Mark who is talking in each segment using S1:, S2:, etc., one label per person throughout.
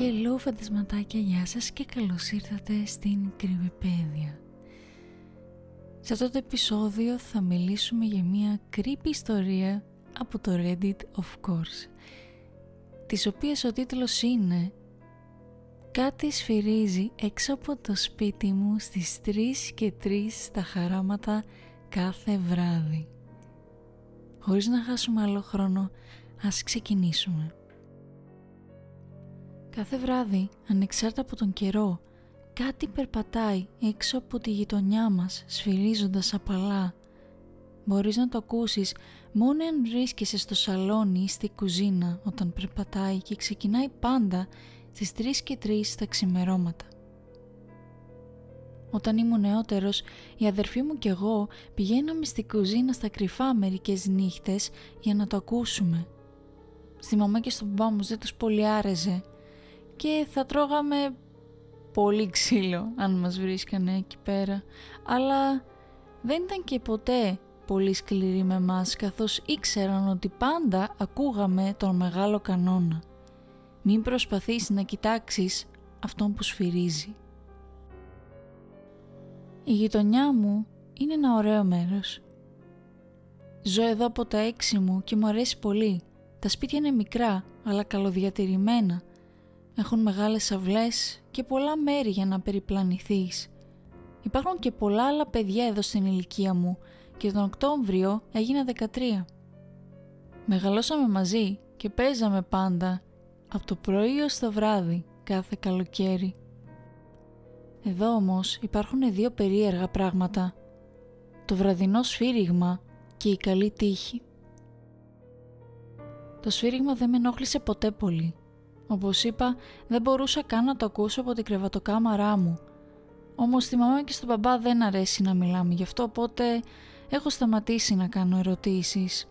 S1: Hello φαντασματάκια, γεια σας και καλώς ήρθατε στην Κρυβιπέδια. Σε αυτό το επεισόδιο θα μιλήσουμε για μια creepy ιστορία από το Reddit of course της οποίας ο τίτλος είναι «Κάτι σφυρίζει έξω από το σπίτι μου στις 3 και 3 στα χαράματα κάθε βράδυ». Χωρίς να χάσουμε άλλο χρόνο, ας ξεκινήσουμε. Κάθε βράδυ, ανεξάρτητα από τον καιρό, κάτι περπατάει έξω από τη γειτονιά μας, σφυρίζοντας απαλά. Μπορείς να το ακούσεις μόνο αν βρίσκεσαι στο σαλόνι ή στη κουζίνα όταν περπατάει και ξεκινάει πάντα στις 3 και 3 τα ξημερώματα. Όταν ήμουν νεότερος, η αδερφή μου και εγώ πηγαίναμε στη κουζίνα στα κρυφά μερικές νύχτες για να το ακούσουμε. Στη μαμά και στον μπαμπά μου δεν τους πολύ άρεσε και θα τρώγαμε πολύ ξύλο αν μας βρίσκανε εκεί πέρα. Αλλά δεν ήταν και ποτέ πολύ σκληροί με μας καθώς ήξεραν ότι πάντα ακούγαμε τον μεγάλο κανόνα. Μην προσπαθείς να κοιτάξεις αυτόν που σφυρίζει. Η γειτονιά μου είναι ένα ωραίο μέρος. Ζω εδώ από τα έξι μου και μου αρέσει πολύ. Τα σπίτια είναι μικρά αλλά καλοδιατηρημένα έχουν μεγάλες αυλές και πολλά μέρη για να περιπλανηθείς. Υπάρχουν και πολλά άλλα παιδιά εδώ στην ηλικία μου και τον Οκτώβριο έγινα 13. Μεγαλώσαμε μαζί και παίζαμε πάντα από το πρωί ως το βράδυ κάθε καλοκαίρι. Εδώ όμως υπάρχουν δύο περίεργα πράγματα. Το βραδινό σφύριγμα και η καλή τύχη. Το σφύριγμα δεν με ενόχλησε ποτέ πολύ. Όπως είπα, δεν μπορούσα καν να το ακούσω από την κρεβατοκάμαρά μου. Όμως στη μαμά και στον μπαμπά δεν αρέσει να μιλάμε γι' αυτό, οπότε έχω σταματήσει να κάνω ερωτήσεις.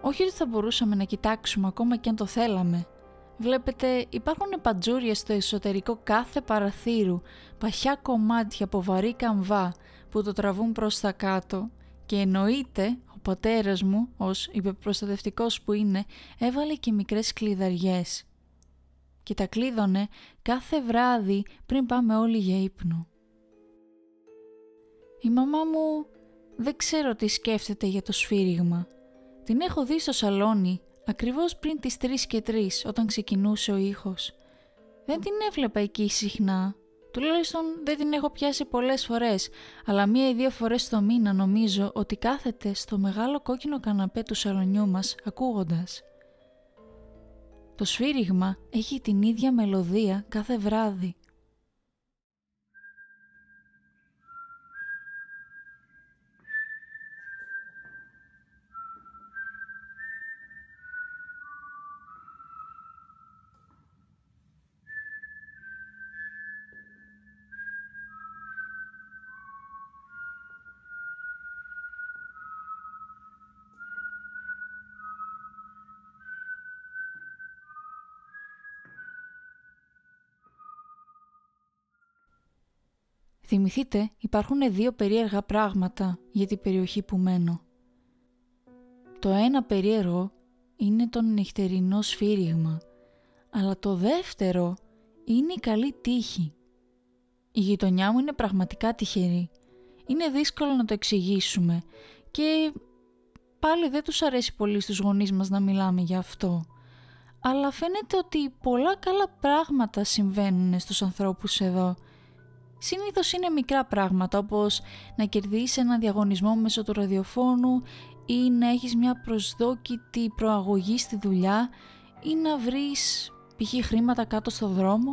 S1: Όχι ότι θα μπορούσαμε να κοιτάξουμε ακόμα και αν το θέλαμε. Βλέπετε, υπάρχουν πατζούρια στο εσωτερικό κάθε παραθύρου, παχιά κομμάτια από βαρύ καμβά που το τραβούν προς τα κάτω και εννοείται ο πατέρας μου, ως υπεπροστατευτικός που είναι, έβαλε και μικρές κλειδαριές. Και τα κλείδωνε κάθε βράδυ πριν πάμε όλοι για ύπνο. Η μαμά μου δεν ξέρω τι σκέφτεται για το σφύριγμα. Την έχω δει στο σαλόνι ακριβώς πριν τις 3 και 3 όταν ξεκινούσε ο ήχος. Δεν την έβλεπα εκεί συχνά Τουλάχιστον δεν την έχω πιάσει πολλές φορές, αλλά μία ή δύο φορές το μήνα νομίζω ότι κάθεται στο μεγάλο κόκκινο καναπέ του σαλονιού μας ακούγοντας. Το σφύριγμα έχει την ίδια μελωδία κάθε βράδυ Θυμηθείτε, υπάρχουν δύο περίεργα πράγματα για την περιοχή που μένω. Το ένα περίεργο είναι το νυχτερινό σφύριγμα, αλλά το δεύτερο είναι η καλή τύχη. Η γειτονιά μου είναι πραγματικά τυχερή. Είναι δύσκολο να το εξηγήσουμε και πάλι δεν τους αρέσει πολύ στους γονείς μας να μιλάμε για αυτό. Αλλά φαίνεται ότι πολλά καλά πράγματα συμβαίνουν στους ανθρώπους εδώ Συνήθως είναι μικρά πράγματα όπως να κερδίσεις ένα διαγωνισμό μέσω του ραδιοφώνου ή να έχεις μια προσδόκητη προαγωγή στη δουλειά ή να βρεις π.χ. χρήματα κάτω στο δρόμο.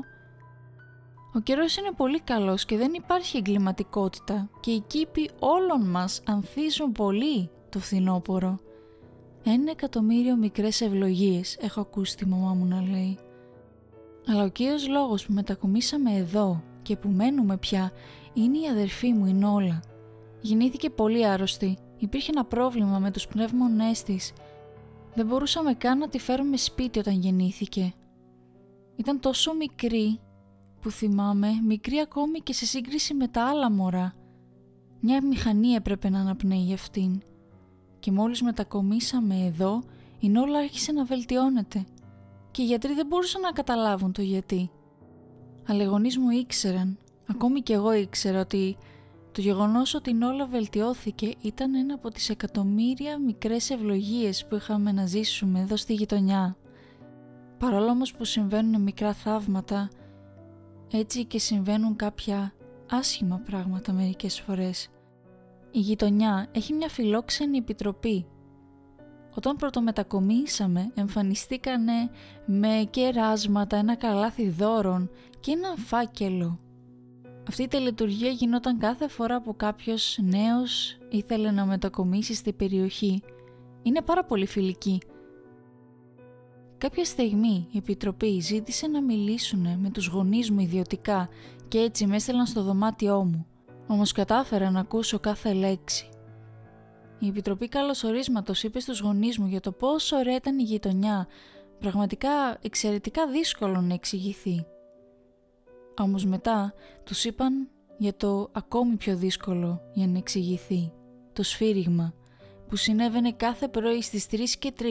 S1: Ο καιρός είναι πολύ καλός και δεν υπάρχει εγκληματικότητα και οι κήποι όλων μας ανθίζουν πολύ το φθινόπωρο. Ένα εκατομμύριο μικρές ευλογίες έχω ακούσει τη μαμά μου να λέει. Αλλά ο κύριος λόγος που μετακομίσαμε εδώ και που μένουμε πια είναι η αδερφή μου η Νόλα. Γεννήθηκε πολύ άρρωστη. Υπήρχε ένα πρόβλημα με τους πνεύμονές της. Δεν μπορούσαμε καν να τη φέρουμε σπίτι όταν γεννήθηκε. Ήταν τόσο μικρή που θυμάμαι, μικρή ακόμη και σε σύγκριση με τα άλλα μωρά. Μια μηχανή έπρεπε να αναπνέει για αυτήν. Και μόλις μετακομίσαμε εδώ, η Νόλα άρχισε να βελτιώνεται. και οι γιατροί δεν μπορούσαν να καταλάβουν το γιατί. Αλλά οι γονείς μου ήξεραν, ακόμη και εγώ ήξερα ότι το γεγονός ότι η Νόλα βελτιώθηκε ήταν ένα από τις εκατομμύρια μικρές ευλογίες που είχαμε να ζήσουμε εδώ στη γειτονιά. Παρόλο όμως που συμβαίνουν μικρά θαύματα, έτσι και συμβαίνουν κάποια άσχημα πράγματα μερικές φορές. Η γειτονιά έχει μια φιλόξενη επιτροπή. Όταν πρωτομετακομίσαμε εμφανιστήκανε με κεράσματα, ένα καλάθι δώρων και ένα φάκελο. Αυτή η τελετουργία γινόταν κάθε φορά που κάποιος νέος ήθελε να μετακομίσει στη περιοχή. Είναι πάρα πολύ φιλική. Κάποια στιγμή η Επιτροπή ζήτησε να μιλήσουν με τους γονείς μου ιδιωτικά και έτσι με έστελναν στο δωμάτιό μου. Όμως κατάφερα να ακούσω κάθε λέξη. Η Επιτροπή Καλωσορίσματος είπε στους γονείς μου για το πόσο ωραία ήταν η γειτονιά, πραγματικά εξαιρετικά δύσκολο να εξηγηθεί. Όμως μετά τους είπαν για το ακόμη πιο δύσκολο για να εξηγηθεί, το σφύριγμα, που συνέβαινε κάθε πρωί στις 3 και 3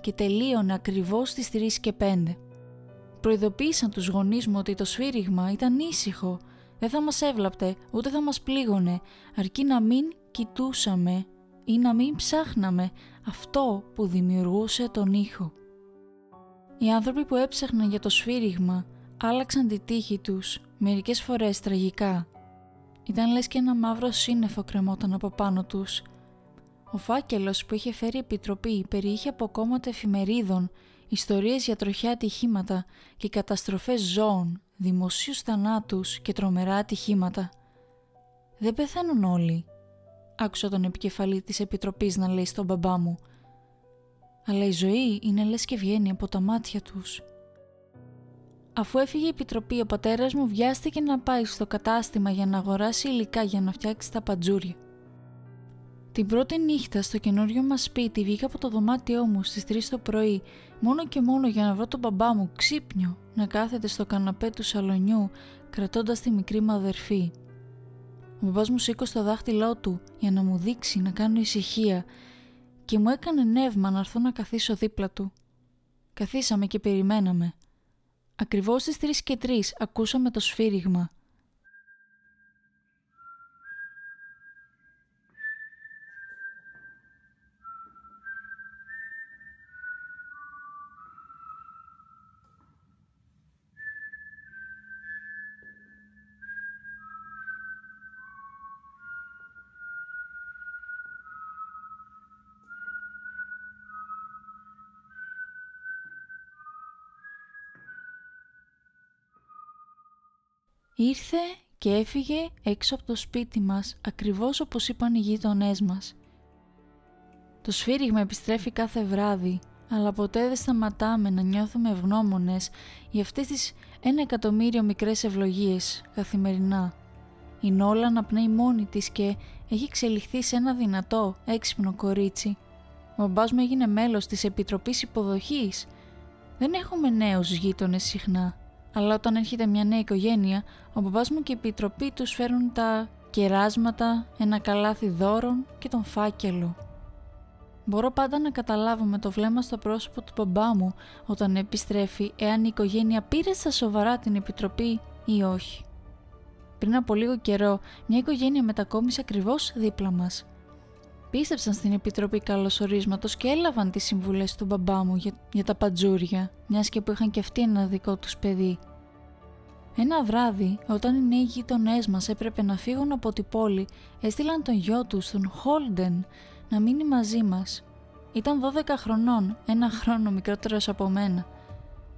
S1: και τελείωνε ακριβώς στις 3 και 5. Προειδοποίησαν τους γονείς μου ότι το σφύριγμα ήταν ήσυχο, δεν θα μας έβλαπτε ούτε θα μας πλήγωνε, αρκεί να μην κοιτούσαμε ή να μην ψάχναμε αυτό που δημιουργούσε τον ήχο. Οι άνθρωποι που έψαχναν για το σφύριγμα άλλαξαν τη τύχη τους, μερικές φορές τραγικά. Ήταν λες και ένα μαύρο σύννεφο κρεμόταν από πάνω τους. Ο φάκελος που είχε φέρει η Επιτροπή περιείχε από κόμματα εφημερίδων, ιστορίες για τροχιά ατυχήματα και καταστροφές ζώων, δημοσίους θανάτους και τρομερά ατυχήματα. «Δεν πεθαίνουν όλοι», άκουσα τον επικεφαλή της Επιτροπής να λέει στον μπαμπά μου. «Αλλά η ζωή είναι λες και βγαίνει από τα μάτια τους». Αφού έφυγε η επιτροπή, ο πατέρας μου βιάστηκε να πάει στο κατάστημα για να αγοράσει υλικά για να φτιάξει τα παντζούρια. Την πρώτη νύχτα στο καινούριο μας σπίτι βγήκα από το δωμάτιό μου στις 3 το πρωί, μόνο και μόνο για να βρω τον μπαμπά μου ξύπνιο να κάθεται στο καναπέ του σαλονιού, κρατώντας τη μικρή μου αδερφή. Ο μπαμπάς μου σήκωσε το δάχτυλό του για να μου δείξει να κάνω ησυχία και μου έκανε νεύμα να έρθω να καθίσω δίπλα του. Καθίσαμε και περιμέναμε. Ακριβώς στις 3 και 3 ακούσαμε το σφύριγμα. Ήρθε και έφυγε έξω από το σπίτι μας, ακριβώς όπως είπαν οι γείτονές μας. Το σφύριγμα επιστρέφει κάθε βράδυ, αλλά ποτέ δεν σταματάμε να νιώθουμε ευγνώμονες για αυτές τις ένα εκατομμύριο μικρές ευλογίες καθημερινά. Η Νόλα αναπνέει μόνη της και έχει εξελιχθεί σε ένα δυνατό, έξυπνο κορίτσι. Ο μπαμπάς μου έγινε μέλος της Επιτροπής Υποδοχής. Δεν έχουμε νέους γείτονες συχνά. Αλλά όταν έρχεται μια νέα οικογένεια, ο μπαμπάς μου και η επιτροπή τους φέρουν τα κεράσματα, ένα καλάθι δώρων και τον φάκελο. Μπορώ πάντα να καταλάβω με το βλέμμα στο πρόσωπο του μπαμπά μου όταν επιστρέφει εάν η οικογένεια πήρε στα σοβαρά την επιτροπή ή όχι. Πριν από λίγο καιρό, μια οικογένεια μετακόμισε ακριβώς δίπλα μας. Πίστεψαν στην Επιτροπή Καλωσορίσματος και έλαβαν τις συμβουλές του μπαμπά μου για, για τα παντζούρια, μιας και που είχαν και αυτοί ένα δικό τους παιδί. Ένα βράδυ, όταν οι νέοι γείτονέ μας έπρεπε να φύγουν από την πόλη, έστειλαν τον γιο τους, τον Χόλντεν, να μείνει μαζί μας. Ήταν 12 χρονών, ένα χρόνο μικρότερος από μένα.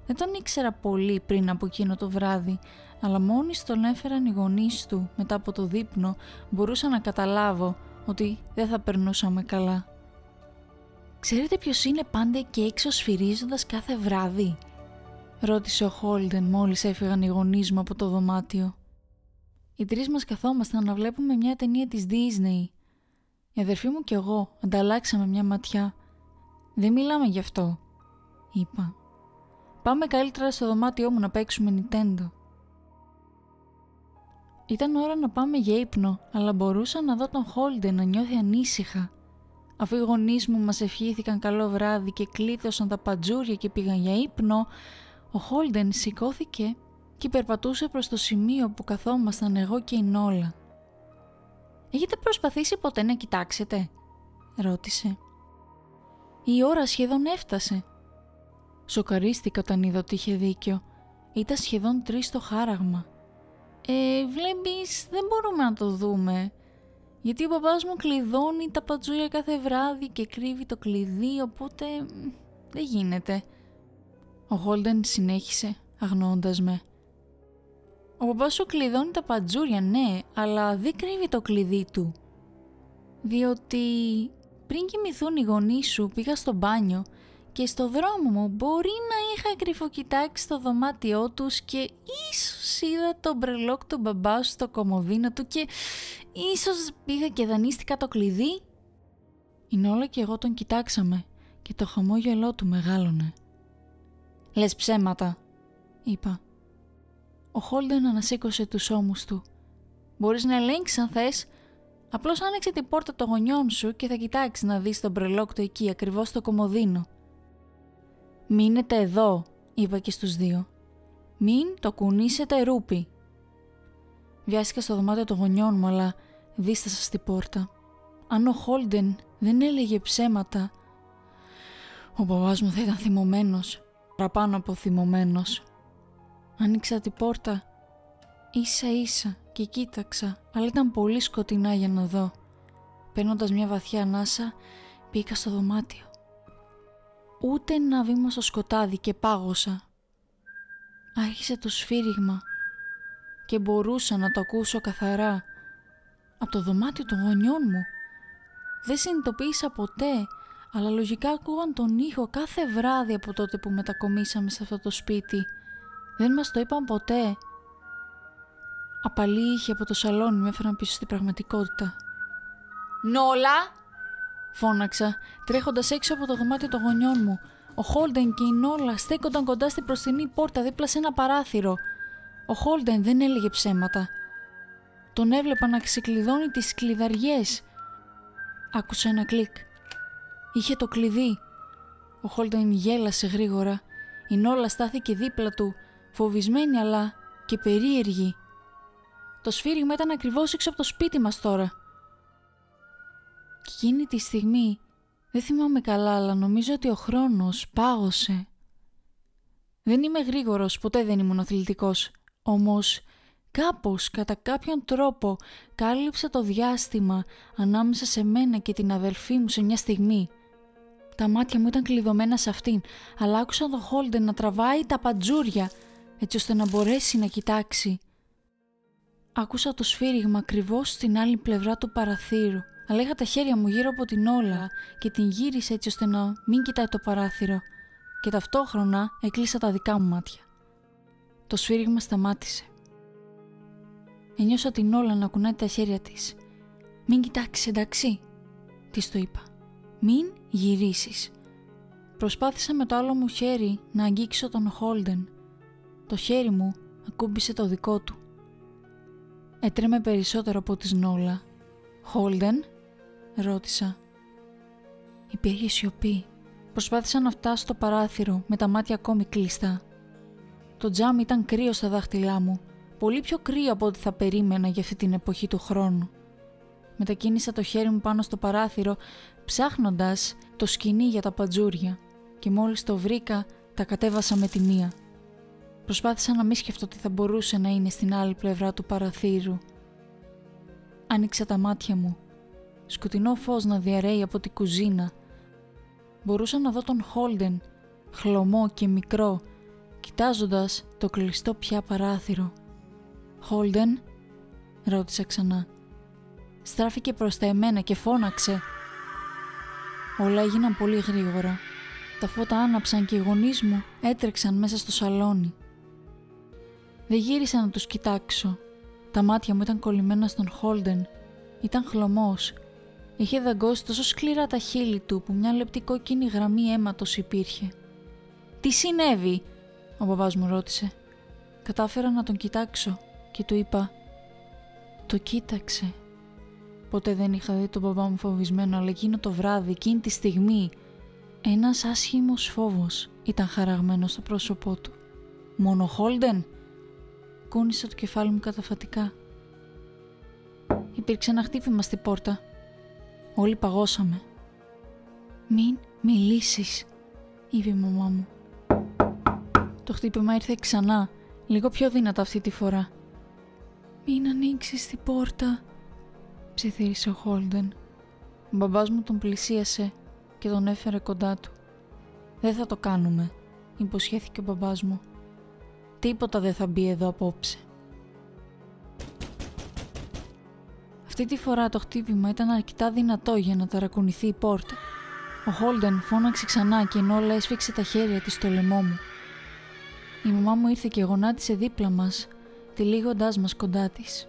S1: Δεν τον ήξερα πολύ πριν από εκείνο το βράδυ, αλλά μόλι τον έφεραν οι γονείς του μετά από το δείπνο, μπορούσα να καταλάβω ότι δεν θα περνούσαμε καλά. Ξέρετε ποιος είναι πάντα εκεί έξω σφυρίζοντας κάθε βράδυ, ρώτησε ο Χόλντεν μόλις έφυγαν οι γονείς μου από το δωμάτιο. Οι τρεις μας καθόμασταν να βλέπουμε μια ταινία της Disney. Η αδερφή μου και εγώ ανταλλάξαμε μια ματιά. «Δεν μιλάμε γι' αυτό», είπα. «Πάμε καλύτερα στο δωμάτιό μου να παίξουμε Nintendo». Ήταν ώρα να πάμε για ύπνο, αλλά μπορούσα να δω τον Χόλντεν να νιώθει ανήσυχα. Αφού οι γονείς μου μας ευχήθηκαν καλό βράδυ και κλείδωσαν τα παντζούρια και πήγαν για ύπνο, ο Χόλντεν σηκώθηκε και περπατούσε προς το σημείο που καθόμασταν εγώ και η Νόλα. «Έχετε προσπαθήσει ποτέ να κοιτάξετε» ρώτησε. Η ώρα σχεδόν έφτασε. Σοκαρίστηκα όταν είδα ότι είχε δίκιο. Ήταν σχεδόν τρεις το χάραγμα. «Ε, βλέπεις, δεν μπορούμε να το δούμε. Γιατί ο παπάς μου κλειδώνει τα πατζούρια κάθε βράδυ και κρύβει το κλειδί, οπότε δεν γίνεται». Ο Χόλντεν συνέχισε, αγνοώντας με. «Ο παπάς σου κλειδώνει τα πατζούρια, ναι, αλλά δεν κρύβει το κλειδί του. Διότι πριν κοιμηθούν οι γονείς σου πήγα στο μπάνιο και στο δρόμο μου μπορεί να είχα κρυφοκοιτάξει στο δωμάτιό τους και ίσως είδα το μπρελόκ του μπαμπά σου στο κομμωδίνο του και ίσως πήγα και δανείστηκα το κλειδί. Η Νόλα και εγώ τον κοιτάξαμε και το χαμόγελό του μεγάλωνε. «Λες ψέματα», είπα. Ο Χόλντεν ανασήκωσε τους ώμους του. «Μπορείς να ελέγξεις αν θες», Απλώς άνοιξε την πόρτα των γονιών σου και θα κοιτάξεις να δεις τον πρελόκτο εκεί, ακριβώς στο κομμωδίνο. Μείνετε εδώ, είπα και στους δύο. Μην το κουνήσετε ρούπι. Βιάστηκα στο δωμάτιο των γονιών μου, αλλά δίστασα στην πόρτα. Αν ο Χόλντεν δεν έλεγε ψέματα, ο μπαμπάς μου θα ήταν θυμωμένος, παραπάνω από θυμωμένος. Άνοιξα την πόρτα ίσα ίσα και κοίταξα, αλλά ήταν πολύ σκοτεινά για να δω. Παίρνοντας μια βαθιά ανάσα, μπήκα στο δωμάτιο. Ούτε ένα βήμα στο σκοτάδι και πάγωσα. Άρχισε το σφύριγμα και μπορούσα να το ακούσω καθαρά από το δωμάτιο των γονιών μου. Δεν συνειδητοποίησα ποτέ, αλλά λογικά ακούγαν τον ήχο κάθε βράδυ από τότε που μετακομίσαμε σε αυτό το σπίτι. Δεν μας το είπαν ποτέ Απαλή είχε από το σαλόνι με έφεραν πίσω στην πραγματικότητα. «Νόλα!» φώναξα, τρέχοντας έξω από το δωμάτιο των γονιών μου. Ο Χόλντεν και η Νόλα στέκονταν κοντά στην προστινή πόρτα δίπλα σε ένα παράθυρο. Ο Χόλντεν δεν έλεγε ψέματα. Τον έβλεπα να ξεκλειδώνει τις κλειδαριές. Άκουσα ένα κλικ. Είχε το κλειδί. Ο Χόλντεν γέλασε γρήγορα. Η Νόλα στάθηκε δίπλα του, φοβισμένη αλλά και περίεργη. Το σφύριγμα ήταν ακριβώς έξω από το σπίτι μας τώρα. Και εκείνη τη στιγμή, δεν θυμάμαι καλά, αλλά νομίζω ότι ο χρόνος πάγωσε. Δεν είμαι γρήγορος, ποτέ δεν ήμουν αθλητικός. Όμως, κάπως, κατά κάποιον τρόπο, κάλυψα το διάστημα ανάμεσα σε μένα και την αδελφή μου σε μια στιγμή. Τα μάτια μου ήταν κλειδωμένα σε αυτήν, αλλά άκουσα τον Χόλντεν να τραβάει τα παντζούρια, έτσι ώστε να μπορέσει να κοιτάξει. Άκουσα το σφύριγμα ακριβώς στην άλλη πλευρά του παραθύρου, αλλά είχα τα χέρια μου γύρω από την όλα και την γύρισα έτσι ώστε να μην κοιτάει το παράθυρο και ταυτόχρονα έκλεισα τα δικά μου μάτια. Το σφύριγμα σταμάτησε. Ένιωσα την όλα να κουνάει τα χέρια της. «Μην κοιτάξεις, εντάξει», της το είπα. «Μην γυρίσεις». Προσπάθησα με το άλλο μου χέρι να αγγίξω τον Χόλντεν. Το χέρι μου ακούμπησε το δικό του. Έτρεμε περισσότερο από τη Νόλα. «Χόλντεν» ρώτησα. Υπήρχε σιωπή. Προσπάθησα να φτάσω στο παράθυρο με τα μάτια ακόμη κλειστά. Το τζάμ ήταν κρύο στα δάχτυλά μου, πολύ πιο κρύο από ό,τι θα περίμενα για αυτή την εποχή του χρόνου. Μετακίνησα το χέρι μου πάνω στο παράθυρο, ψάχνοντας το σκηνή για τα παντζούρια και μόλις το βρήκα, τα κατέβασα με τη μία. Προσπάθησα να μην σκεφτώ τι θα μπορούσε να είναι στην άλλη πλευρά του παραθύρου. Άνοιξα τα μάτια μου. Σκοτεινό φως να διαρρέει από την κουζίνα. Μπορούσα να δω τον Χόλντεν, χλωμό και μικρό, κοιτάζοντας το κλειστό πια παράθυρο. «Χόλντεν» ρώτησα ξανά. Στράφηκε προς τα εμένα και φώναξε. Όλα έγιναν πολύ γρήγορα. Τα φώτα άναψαν και οι γονείς μου έτρεξαν μέσα στο σαλόνι. Δεν γύρισα να τους κοιτάξω. Τα μάτια μου ήταν κολλημένα στον Χόλντεν. Ήταν χλωμός. Είχε δαγκώσει τόσο σκληρά τα χείλη του που μια λεπτή κόκκινη γραμμή αίματος υπήρχε. «Τι συνέβη» ο μπαμπάς μου ρώτησε. Κατάφερα να τον κοιτάξω και του είπα «Το κοίταξε». Ποτέ δεν είχα δει τον μπαμπά μου φοβισμένο, αλλά εκείνο το βράδυ, εκείνη τη στιγμή, ένας άσχημος φόβος ήταν χαραγμένο στο πρόσωπό του. «Μόνο Χόλντεν» κούνησα το κεφάλι μου καταφατικά. Υπήρξε ένα χτύπημα στη πόρτα. Όλοι παγώσαμε. «Μην μιλήσεις», είπε η μαμά μου. Το χτύπημα ήρθε ξανά, λίγο πιο δυνατά αυτή τη φορά. «Μην ανοίξεις την πόρτα», ψιθύρισε ο Χόλντεν. Ο μπαμπάς μου τον πλησίασε και τον έφερε κοντά του. «Δεν θα το κάνουμε», υποσχέθηκε ο μπαμπάς μου. «Τίποτα δεν θα μπει εδώ απόψε». Αυτή τη φορά το χτύπημα ήταν αρκετά δυνατό για να ταρακουνηθεί η πόρτα. Ο Χόλντεν φώναξε ξανά και ενώ όλα έσφιξε τα χέρια της στο λαιμό μου. Η μαμά μου ήρθε και γονάτισε δίπλα μας, τυλίγοντάς μας κοντά της.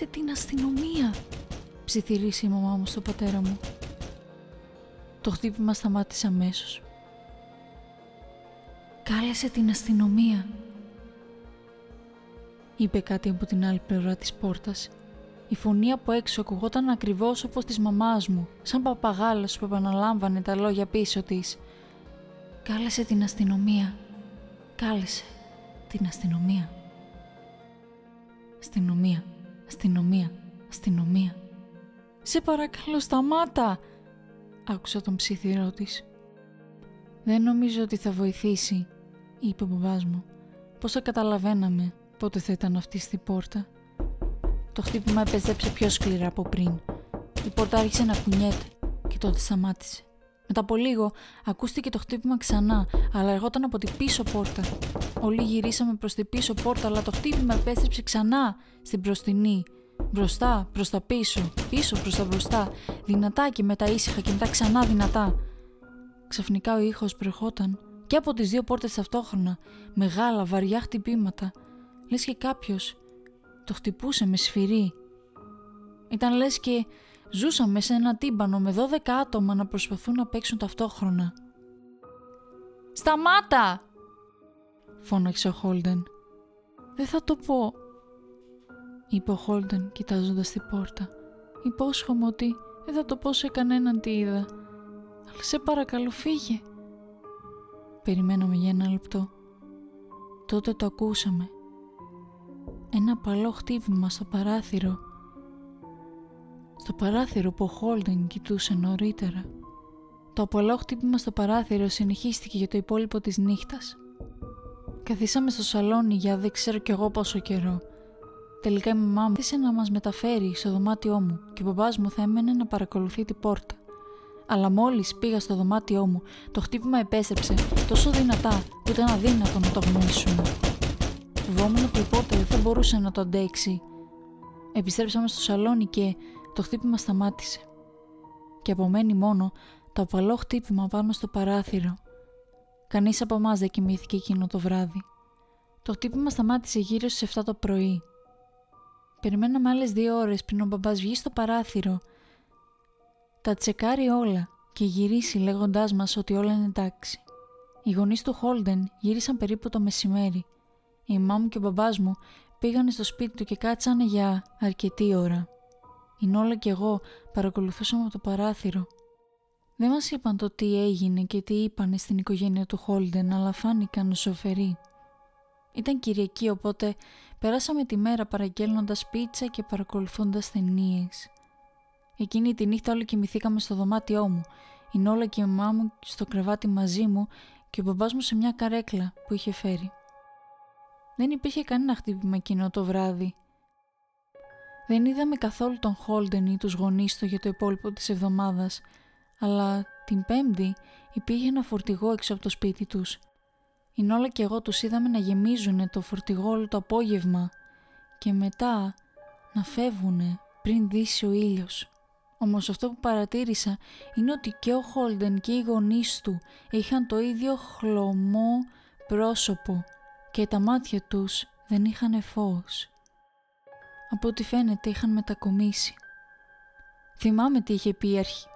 S1: «Κάλεσε την αστυνομία», ψιθυρίσε η μαμά μου στο πατέρα μου. Το χτύπημα σταμάτησε αμέσως. «Κάλεσε την αστυνομία», είπε κάτι από την άλλη πλευρά της πόρτας. Η φωνή από έξω ακουγόταν ακριβώς όπως της μαμάς μου, σαν παπαγάλος που επαναλάμβανε τα λόγια πίσω της. «Κάλεσε την αστυνομία. Κάλεσε την αστυνομία». «Αστυνομία, αστυνομία, αστυνομία». «Σε παρακαλώ σταμάτα», άκουσα τον ψιθυρό της. «Δεν νομίζω ότι θα βοηθήσει», είπε ο μπαμπάς μου. «Πώς θα καταλαβαίναμε πότε θα ήταν αυτή στη πόρτα». Το χτύπημα επέστρεψε πιο σκληρά από πριν. Η πόρτα άρχισε να κουνιέται και τότε σταμάτησε. Μετά από λίγο ακούστηκε το χτύπημα ξανά, αλλά ερχόταν από την πίσω πόρτα. Όλοι γυρίσαμε προς την πίσω πόρτα, αλλά το χτύπημα επέστρεψε ξανά στην μπροστινή. Μπροστά, προς τα πίσω, πίσω προς τα μπροστά, δυνατά και μετά ήσυχα και μετά ξανά δυνατά. Ξαφνικά ο ήχος προερχόταν και από τις δύο πόρτες ταυτόχρονα, μεγάλα βαριά χτυπήματα, λες και κάποιος το χτυπούσε με σφυρί. Ήταν λες και ζούσαμε σε ένα τύμπανο με 12 άτομα να προσπαθούν να παίξουν ταυτόχρονα. «Σταμάτα!» φώναξε ο Χόλντεν. «Δεν θα το πω», είπε ο Χόλντεν κοιτάζοντας την πόρτα. «Υπόσχομαι ότι δεν θα το πω σε κανέναν τι είδα. Αλλά σε παρακαλώ φύγε». Περιμέναμε για ένα λεπτό. Τότε το ακούσαμε. Ένα παλό χτύπημα στο παράθυρο. Στο παράθυρο που ο Χόλντεν κοιτούσε νωρίτερα. Το απαλό χτύπημα στο παράθυρο συνεχίστηκε για το υπόλοιπο της νύχτας. Καθίσαμε στο σαλόνι για δεν ξέρω κι εγώ πόσο καιρό. Τελικά η μαμά μου ήθελε να μας μεταφέρει στο δωμάτιό μου και ο μπαμπάς μου θα έμενε να παρακολουθεί την πόρτα. Αλλά μόλις πήγα στο δωμάτιό μου, το χτύπημα επέστρεψε τόσο δυνατά που ήταν αδύνατο να το γνωρίσουμε. Φοβόμουν ότι η πόρτα δεν θα μπορούσε να το αντέξει. Επιστρέψαμε στο σαλόνι και το χτύπημα σταμάτησε. Και απομένει μόνο το απαλό χτύπημα πάνω στο παράθυρο. Κανείς από εμάς δεν κοιμήθηκε εκείνο το βράδυ. Το χτύπημα σταμάτησε γύρω στις 7 το πρωί. Περιμέναμε άλλες δύο ώρες πριν ο μπαμπάς βγει στο παράθυρο. Τα τσεκάρει όλα και γυρίσει λέγοντάς μας ότι όλα είναι εντάξει. Οι γονείς του Χόλντεν γύρισαν περίπου το μεσημέρι η μάμου και ο μπαμπάς μου πήγανε στο σπίτι του και κάτσανε για αρκετή ώρα. Η Νόλα και εγώ παρακολουθούσαμε από το παράθυρο. Δεν μας είπαν το τι έγινε και τι είπανε στην οικογένεια του Χόλντεν, αλλά φάνηκαν σοφεροί. Ήταν Κυριακή, οπότε περάσαμε τη μέρα παραγγέλνοντας πίτσα και παρακολουθώντας ταινίες. Εκείνη τη νύχτα όλοι κοιμηθήκαμε στο δωμάτιό μου, η Νόλα και η μαμά μου στο κρεβάτι μαζί μου και ο μπαμπάς μου σε μια καρέκλα που είχε φέρει. Δεν υπήρχε κανένα χτύπημα εκείνο το βράδυ. Δεν είδαμε καθόλου τον Χόλντεν ή τους γονείς του για το υπόλοιπο της εβδομάδας, αλλά την Πέμπτη υπήρχε ένα φορτηγό έξω από το σπίτι τους. Η Νόλα και εγώ τους είδαμε να γεμίζουν το φορτηγό όλο το απόγευμα και μετά να φεύγουν πριν δύσει ο ήλιος. Όμως αυτό που παρατήρησα είναι ότι και ο Χόλντεν και οι γονείς του είχαν το ίδιο χλωμό πρόσωπο και τα μάτια τους δεν είχαν φως. Από ό,τι φαίνεται είχαν μετακομίσει. Θυμάμαι τι είχε πει η αρχή.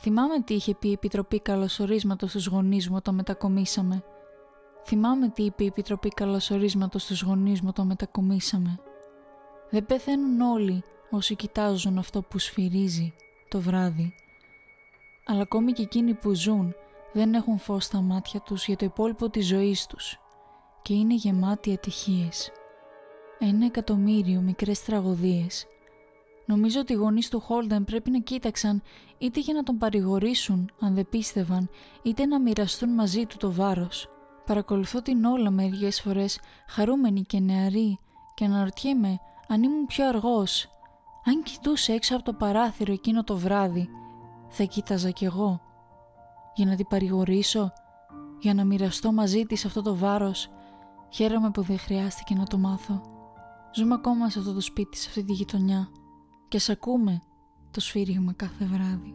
S1: Θυμάμαι τι είχε πει η Επιτροπή Καλωσορίσματος στους γονείς μου όταν μετακομίσαμε. Θυμάμαι τι είπε η Επιτροπή Καλωσορίσματος στους γονείς μου το μετακομίσαμε. Δεν πεθαίνουν όλοι όσοι κοιτάζουν αυτό που σφυρίζει το βράδυ. Αλλά ακόμη και εκείνοι που ζουν δεν έχουν φως στα μάτια τους για το υπόλοιπο της ζωής τους και είναι γεμάτοι ατυχίες. Ένα εκατομμύριο μικρές τραγωδίες. Νομίζω ότι οι γονείς του Χόλντεν πρέπει να κοίταξαν είτε για να τον παρηγορήσουν αν δεν πίστευαν, είτε να μοιραστούν μαζί του το βάρος. Παρακολουθώ την όλα μερικές φορές χαρούμενη και νεαρή και αναρωτιέμαι αν ήμουν πιο αργός. Αν κοιτούσε έξω από το παράθυρο εκείνο το βράδυ, θα κοίταζα κι εγώ. Για να την παρηγορήσω, για να μοιραστώ μαζί της αυτό το βάρος. Χαίρομαι που δεν χρειάστηκε να το μάθω. Ζούμε ακόμα σε αυτό το σπίτι, σε αυτή τη γειτονιά και σ' ακούμε το σφύριγμα κάθε βράδυ.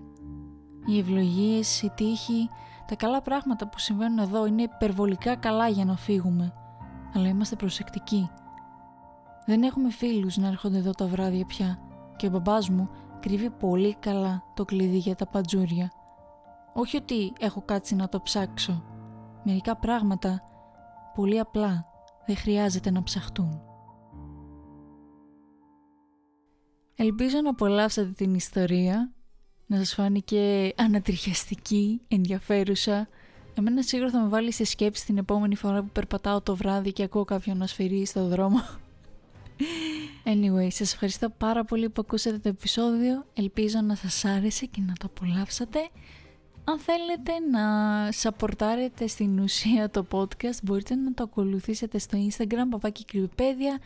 S1: Οι ευλογίες, η τύχη, τα καλά πράγματα που συμβαίνουν εδώ είναι υπερβολικά καλά για να φύγουμε, αλλά είμαστε προσεκτικοί. Δεν έχουμε φίλους να έρχονται εδώ τα βράδια πια και ο μπαμπάς μου κρύβει πολύ καλά το κλειδί για τα παντζούρια. Όχι ότι έχω κάτσει να το ψάξω. Μερικά πράγματα πολύ απλά δεν χρειάζεται να ψαχτούν. Ελπίζω να απολαύσατε την ιστορία, να σας φάνηκε ανατριχιαστική, ενδιαφέρουσα. Εμένα σίγουρα θα με βάλει σε σκέψη την επόμενη φορά που περπατάω το βράδυ και ακούω κάποιον να σφυρί στο δρόμο. Anyway, σας ευχαριστώ πάρα πολύ που ακούσατε το επεισόδιο. Ελπίζω να σας άρεσε και να το απολαύσατε. Αν θέλετε να σαπορτάρετε στην ουσία το podcast, μπορείτε να το ακολουθήσετε στο Instagram, παπάκι κρυβιπέδια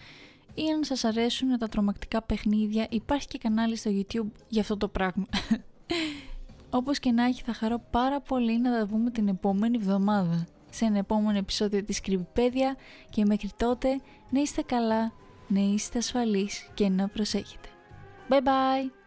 S1: ή αν σας αρέσουν τα τρομακτικά παιχνίδια υπάρχει και κανάλι στο YouTube για αυτό το πράγμα. Όπως και να έχει θα χαρώ πάρα πολύ να τα πούμε την επόμενη εβδομάδα σε ένα επόμενο επεισόδιο της Κρυβιπέδια και μέχρι τότε να είστε καλά, να είστε ασφαλείς και να προσέχετε. Bye bye!